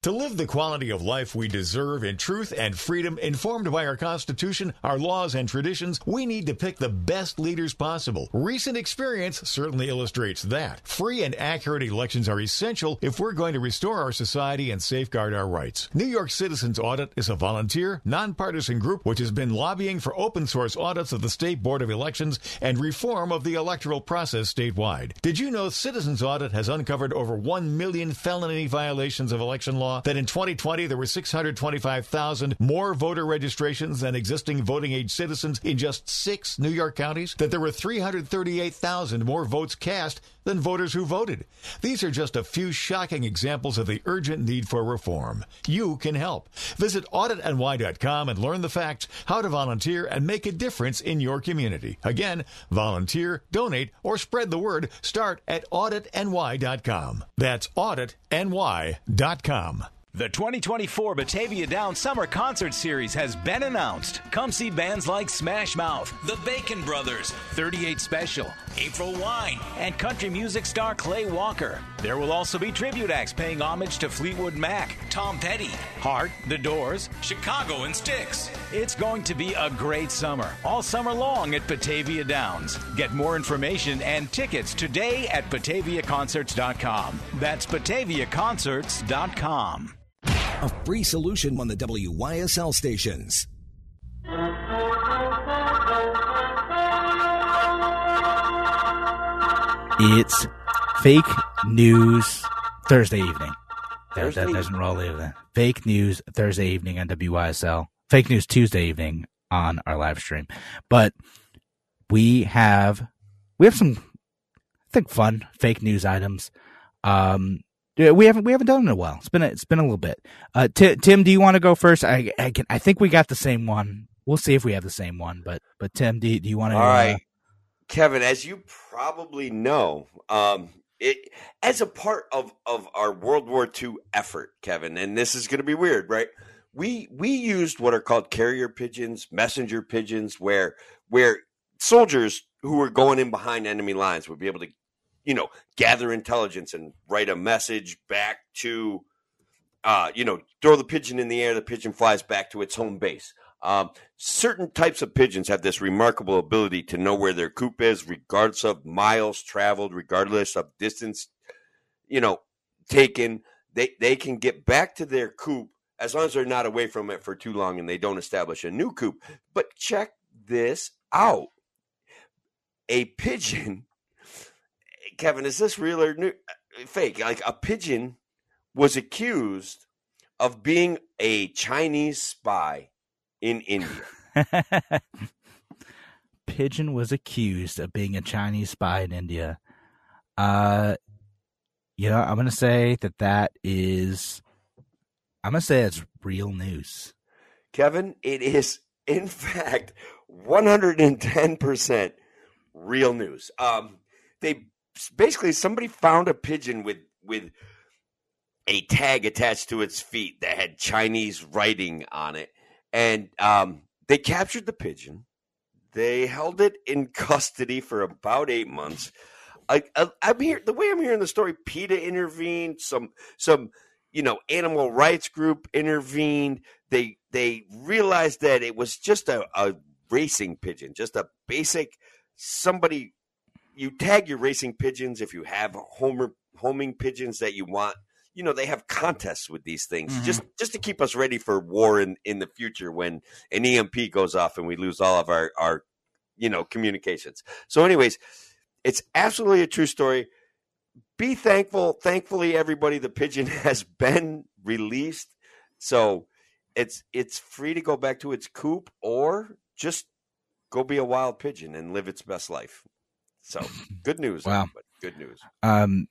To live the quality of life we deserve in truth and freedom, informed by our Constitution, our laws, and traditions, we need to pick the best leaders possible. Recent experience certainly illustrates that. Free and accurate elections are essential if we're going to restore our society and safeguard our rights. New York Citizens Audit is a volunteer, nonpartisan group which has been lobbying for open source audits of the State Board of Elections and reform of the electoral process statewide. Did you know Citizens Audit has uncovered over 1 million felony violations of election law? That in 2020 there were 625,000 more voter registrations than existing voting age citizens in just six New York counties, that there were 338,000 more votes cast than voters who voted. These are just a few shocking examples of the urgent need for reform. You can help. Visit auditny.com and learn the facts, how to volunteer, and make a difference in your community. Again, volunteer, donate, or spread the word. Start at auditny.com. That's auditny.com. The 2024 Batavia Downs Summer Concert Series has been announced. Come see bands like Smash Mouth, The Bacon Brothers, 38 Special, April Wine, and country music star Clay Walker. There will also be tribute acts paying homage to Fleetwood Mac, Tom Petty, Heart, The Doors, Chicago, and Styx. It's going to be a great summer, all summer long at Batavia Downs. Get more information and tickets today at BataviaConcerts.com. That's BataviaConcerts.com. A free solution on the WYSL stations. It's fake news Thursday evening. That, Thursday that doesn't roll either. Fake news Thursday evening on WYSL. Fake news Tuesday evening on our live stream. But we have we have some I think fun fake news items. Um yeah, we haven't we haven't done it in a while. It's been a, it's been a little bit. Uh, Ti- Tim, do you want to go first? I I, can, I think we got the same one. We'll see if we have the same one. But but Tim, do you, do you want to? All right, Kevin, as you probably know, um, it as a part of of our World War II effort, Kevin, and this is going to be weird, right? We we used what are called carrier pigeons, messenger pigeons, where where soldiers who were going in behind enemy lines would be able to, you know, gather intelligence and write a message back to, uh, you know, throw the pigeon in the air, the pigeon flies back to its home base. Um, certain types of pigeons have this remarkable ability to know where their coop is, regardless of miles traveled, regardless of distance, you know, taken. They they can get back to their coop as long as they're not away from it for too long and they don't establish a new coop. But check this out: a pigeon, Kevin, is this real or new, fake? Like a pigeon was accused of being a Chinese spy in India. Pigeon was accused of being a Chinese spy in India. Uh, you know, I'm gonna say that that is. I'm gonna say it's real news. Kevin, it is in fact 110% real news. Um, they basically somebody found a pigeon with with a tag attached to its feet that had Chinese writing on it, and um, they captured the pigeon. They held it in custody for about eight months. I, I'm here. The way I'm hearing the story, PETA intervened. Some some you know animal rights group intervened. They they realized that it was just a, a racing pigeon, just a basic somebody. You tag your racing pigeons if you have homer homing pigeons that you want you know they have contests with these things Mhm. just just to keep us ready for war in in the future when an EMP goes off and we lose all of our our you know communications. So anyways, it's absolutely a true story. Be thankful. Thankfully everybody the pigeon has been released. So it's it's free to go back to its coop or just go be a wild pigeon and live its best life. So good news. Wow. Good news. Um,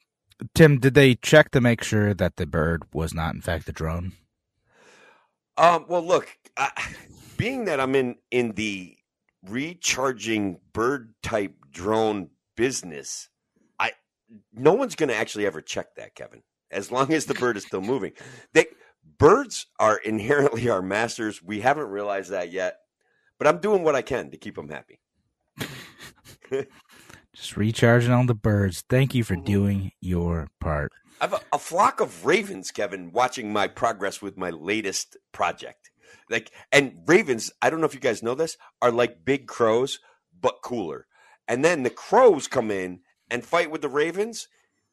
Tim, did they check to make sure that the bird was not, in fact, a drone? Um, well, look, I, being that I'm in in the recharging bird type drone business, I no one's going to actually ever check that, Kevin. As long as the bird is still moving, they birds are inherently our masters. We haven't realized that yet, but I'm doing what I can to keep them happy. Just recharging on the birds. Thank you for Mhm. doing your part. I have a, a flock of ravens, Kevin, watching my progress with my latest project. Like, and ravens, I don't know if you guys know this, are like big crows, but cooler. And then the crows come in and fight with the ravens.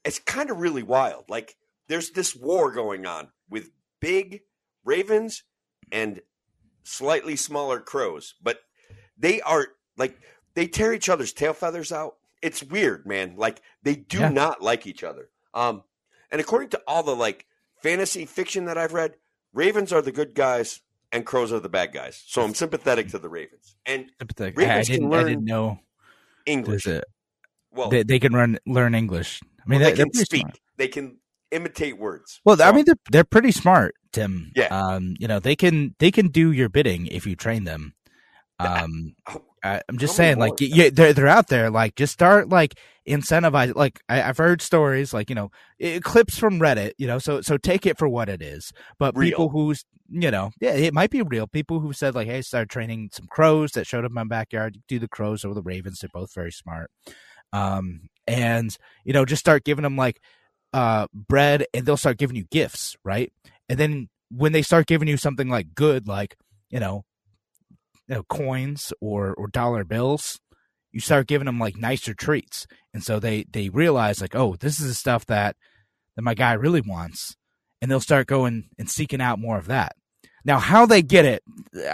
It's kind of really wild. Like, there's this war going on with big ravens and slightly smaller crows, but they are like, they tear each other's tail feathers out. It's weird, man. Like, they do Yeah. not like each other. Um, and according to all the like fantasy fiction that I've read, ravens are the good guys and crows are the bad guys. So I'm sympathetic to the ravens. And Sympathetic. Ravens I can didn't. I learn didn't know. English. A, well, they, they can run learn English. I mean, well, they, they can speak. smart. They can imitate words. Well, I mean, they're they're pretty smart, Tim. Yeah. Um, you know, they can they can do your bidding if you train them. Um, Oh, I, I'm just saying, like, more. y- yeah, they're they're out there. Like, just start like incentivize. Like, I, I've heard stories, like you know, it, clips from Reddit. You know, so so take it for what it is. But Real. people who's you know, yeah, it might be real. People who said like, hey, start training some crows that showed up in my backyard. Do the crows or the ravens. They're both very smart. Um, and you know, just start giving them like uh bread, and they'll start giving you gifts, right? And then when they start giving you something like good, like you know, you know coins or or dollar bills you start giving them like nicer treats. And so they they realize like oh this is the stuff that that my guy really wants and they'll start going and seeking out more of that. Now how they get it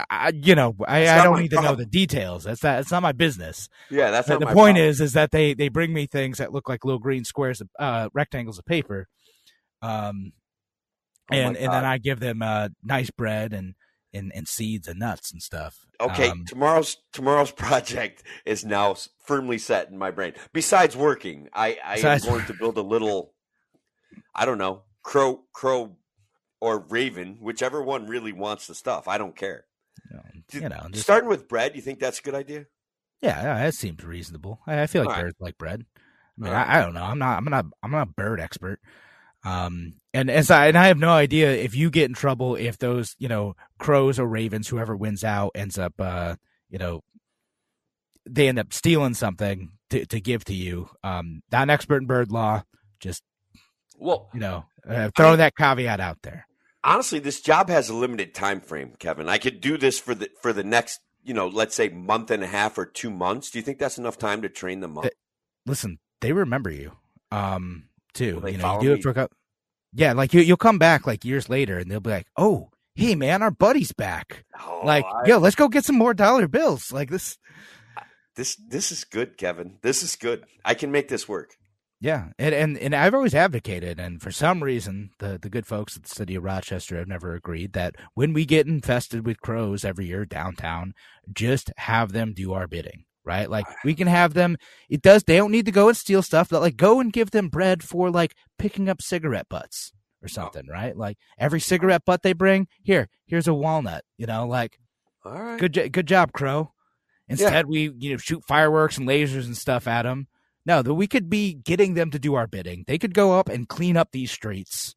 I, you know i, I don't need to know the details. That's that it's not my business. Yeah, that's the, not the my point problem. is is that they they bring me things that look like little green squares of uh rectangles of paper um Oh and and then i give them uh nice bread and and, and seeds and nuts and stuff Okay, Um, tomorrow's tomorrow's project is now firmly set in my brain. Besides working, I, I Besides- am going to build a little, I don't know, crow, crow, or raven, whichever one really wants the stuff. I don't care. you know, Did- you know just Starting with bread, you think that's a good idea? Yeah, that seems reasonable. I, I feel like All right. birds like bread. I mean, right. I, I don't know. I'm not. I'm not. I'm not a bird expert. Um, and as I and I have no idea if you get in trouble if those you know crows or ravens, whoever wins out, ends up uh you know they end up stealing something to to give to you. Um, not an expert in bird law. Just Well, you know, uh, throw that caveat out there. honestly, this job has a limited time frame, Kevin. I could do this for the for the next, you know, let's say month and a half or two months. Do you think that's enough time to train them up? Listen, they remember you. Um, too. Will you know, you do me? it for a couple. Yeah, like you, you'll come back like years later, and they'll be like, "Oh, hey man, our buddy's back." Oh, like, I- yo, let's go get some more dollar bills. Like this. this this is good, Kevin. This is good. I can make this work. Yeah, and, and and I've always advocated, and for some reason, the the good folks at the city of Rochester have never agreed that when we get infested with crows every year downtown, just have them do our bidding. Right, like we can have them. It does. They don't need to go and steal stuff. But like, go and give them bread for like picking up cigarette butts or something. Right, like every cigarette butt they bring here, here's a walnut. You know, like All right. good, good job, Crow. Instead, we you know shoot fireworks and lasers and stuff at them. No, that we could be getting them to do our bidding. They could go up and clean up these streets.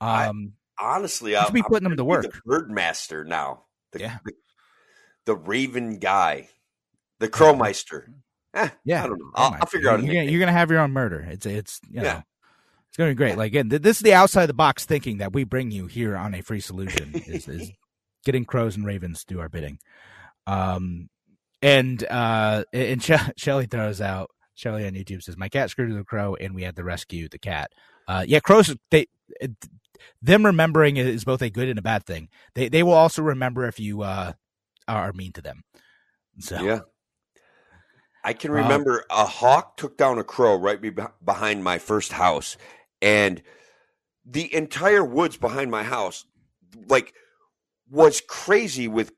I- Um, Honestly, I'll should be putting them to work. The bird master now. The, Yeah. the, the raven guy, the crowmeister. Eh, yeah, I don't know. I'll, I'll figure out You're gonna, you're gonna have your own murder. It's it's you know. Yeah. It's gonna be great. Like again, this is the outside the box thinking that we bring you here on a free solution is, is getting crows and ravens to do our bidding. Um, and uh, and she- Shelly throws out Shelly on YouTube says my cat screwed the crow and we had to rescue the cat. Uh, yeah, crows they it, them remembering is both a good and a bad thing. They they will also remember if you uh are mean to them. So Yeah. I can Wow. remember a hawk took down a crow right be- behind my first house, and the entire woods behind my house, like, was crazy with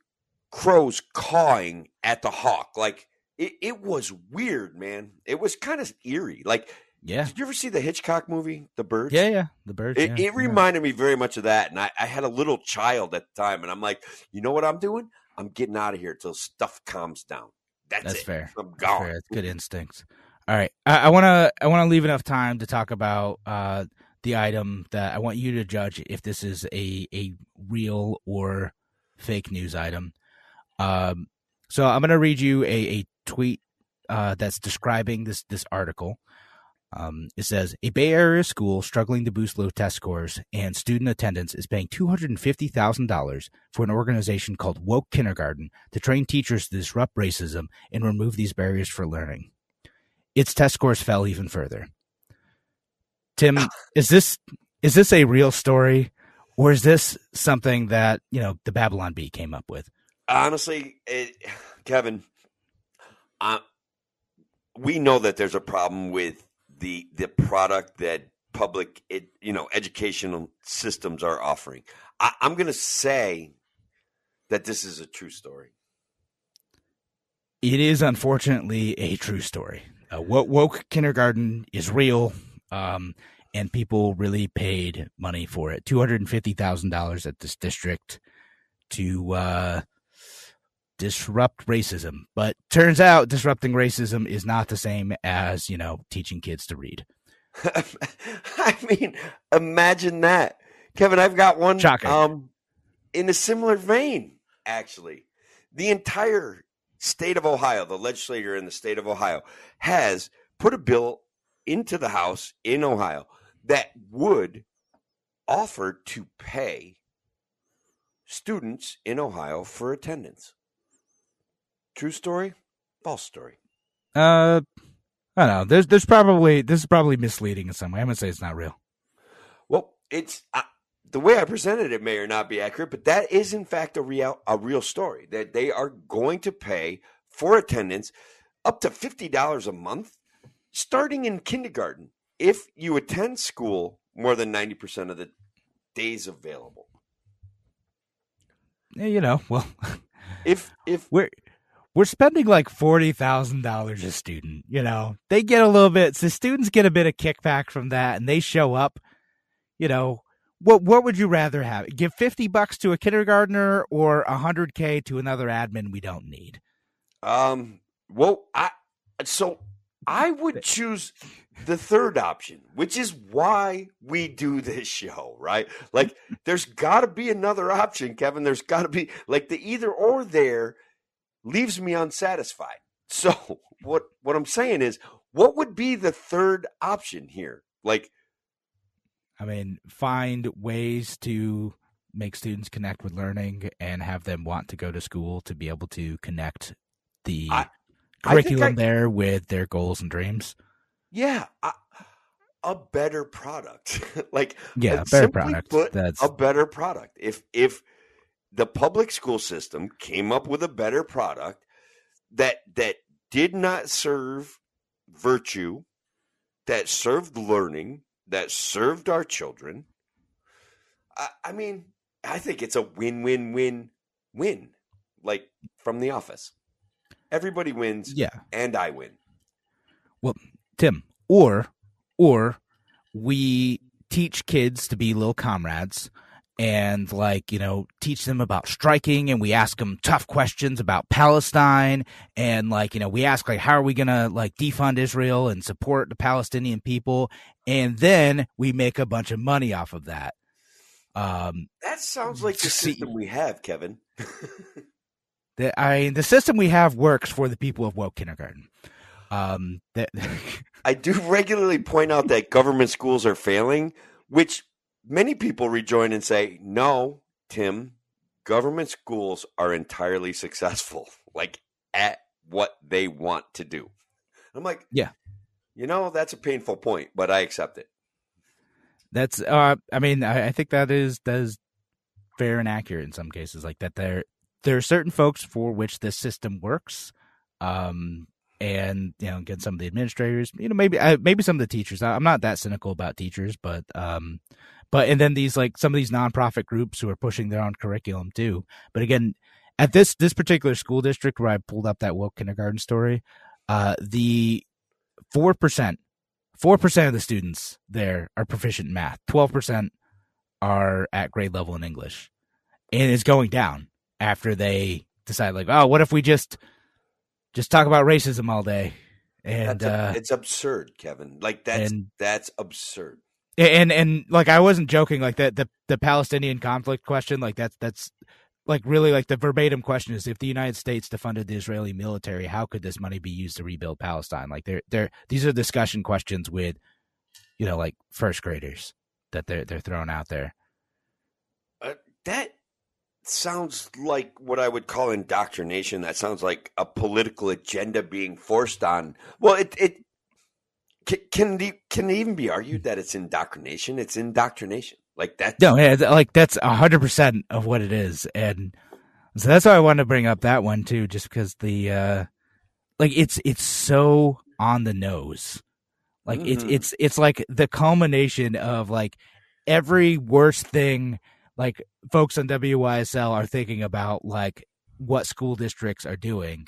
crows cawing at the hawk. Like, it, it was weird, man. It was kind of eerie. Like, yeah, did you ever see the Hitchcock movie, The Birds? yeah, yeah. The birds. It, yeah, it yeah. reminded me very much of that. And I, I had a little child at the time, and I'm like, you know what I'm doing? I'm getting out of here till stuff calms down. That's, That's it. fair. I'm That's gone. fair. That's good instincts. All right, I want to I want to leave enough time to talk about uh, the item that I want you to judge if this is a a real or fake news item. Um, so I'm going to read you a, a tweet uh, that's describing this this article. Um, it says a Bay Area school struggling to boost low test scores and student attendance is paying two hundred and fifty thousand dollars for an organization called Woke Kindergarten to train teachers to disrupt racism and remove these barriers for learning. Its test scores fell even further. Tim, is this is this a real story, or is this something that you know the Babylon Bee came up with? Honestly, it, Kevin, uh, we know that there's a problem with the the product that public, it, you know, educational systems are offering. I, I'm going to say that this is a true story. It is unfortunately a true story. Uh, woke, kindergarten is real, um, and people really paid money for it. Two hundred and fifty thousand dollars at this district to uh, disrupt racism. But turns out disrupting racism is not the same as you know teaching kids to read. I mean, imagine that, Kevin. I've got one. Shocking. Um, in a similar vein, actually, the entire state of Ohio, the legislature in the state of Ohio, has put a bill into the House in Ohio that would offer to pay students in Ohio for attendance. True story? False story. Uh, I don't know. There's there's probably this is probably misleading in some way. I'm gonna say it's not real. Well, it's uh, the way I presented it may or not be accurate, but that is in fact a real a real story that they are going to pay for attendance up to fifty dollars a month, starting in kindergarten, if you attend school more than ninety percent of the days available. Yeah, You know, well, If if we're we're spending like forty thousand dollars a student. You know, they get a little bit. So students get a bit of kickback from that, and they show up. You know, what what would you rather have? Give fifty bucks to a kindergartner or a hundred k to another admin we don't need? Um. Well, I so I would choose the third option, which is why we do this show, right? Like, there's got to be another option, Kevin. There's got to be like the either or there leaves me unsatisfied. So what what I'm saying is, what would be the third option here? Like, I mean, find ways to make students connect with learning and have them want to go to school to be able to connect the I- I curriculum I- there with their goals and dreams. yeah, I, a better product. like, Yeah, uh, a better simply product. put, That's a better product. If if the public school system came up with a better product that that did not serve virtue, that served learning, that served our children, I, I mean, I think it's a win-win-win-win. Like from The Office, everybody wins, yeah. and I win. Well, Tim, or or we teach kids to be little comrades and like you know teach them about striking and we ask them tough questions about palestine and like you know we ask like how are we gonna like defund israel and support the palestinian people? And then we make a bunch of money off of that. Um That sounds like the system we have, Kevin. the i the system we have works for the people of woke kindergarten. Um that I do regularly point out that government schools are failing, which many people rejoin and say, no, Tim, government schools are entirely successful, like at what they want to do. I'm like, Yeah. you know, that's a painful point, but I accept it. That's uh I mean I, I think that is that is fair and accurate in some cases like that there there are certain folks for which this system works um and you know again some of the administrators you know maybe maybe some of the teachers I, I'm not that cynical about teachers but um but and then these like some of these nonprofit groups who are pushing their own curriculum too but again at this this particular school district where I pulled up that woke kindergarten story uh the 4% Four percent of the students there are proficient in math. Twelve percent are at grade level in English, and it's going down after they decide, like, oh, what if we just just talk about racism all day? And That's uh, it's absurd, Kevin. Like that's and- that's absurd. And and like I wasn't joking. Like that the the Palestinian conflict question, like that's that's like really like the verbatim question is if the United States defunded the Israeli military, how could this money be used to rebuild Palestine? Like they're they're these are discussion questions with you know like first graders that they're they're throwing out there. Uh, that sounds like what I would call indoctrination. That sounds like a political agenda being forced on. Well, it it can can, the, can it even be argued that it's indoctrination? It's indoctrination. Like that. No, yeah, like that's a hundred percent of what it is, and so that's why I wanted to bring up that one too, just because the uh like it's it's so on the nose. Like mm-hmm. it's it's it's like the culmination of like every worst thing like folks on WYSL are thinking about like what school districts are doing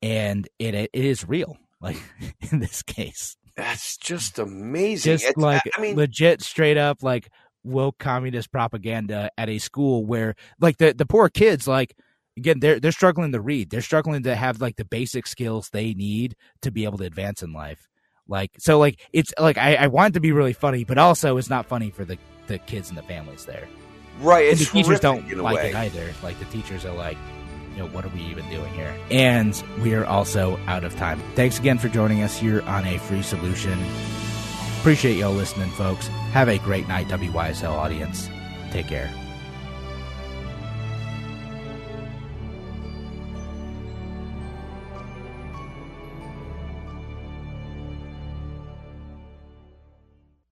and it it is real like in this case. That's just amazing. Just it's, like I mean legit straight up like woke communist propaganda at a school where like the the poor kids like again they're they're struggling to read. They're struggling to have like the basic skills they need to be able to advance in life. Like so like it's like i, I want it to be really funny but also it's not funny for the the kids and the families there. Right and the teachers don't like way. it either. Like the teachers are like you know, what are we even doing here? And we are also out of time. Thanks again for joining us here on A Free Solution. Appreciate y'all listening, folks. Have a great night, WYSL audience. Take care.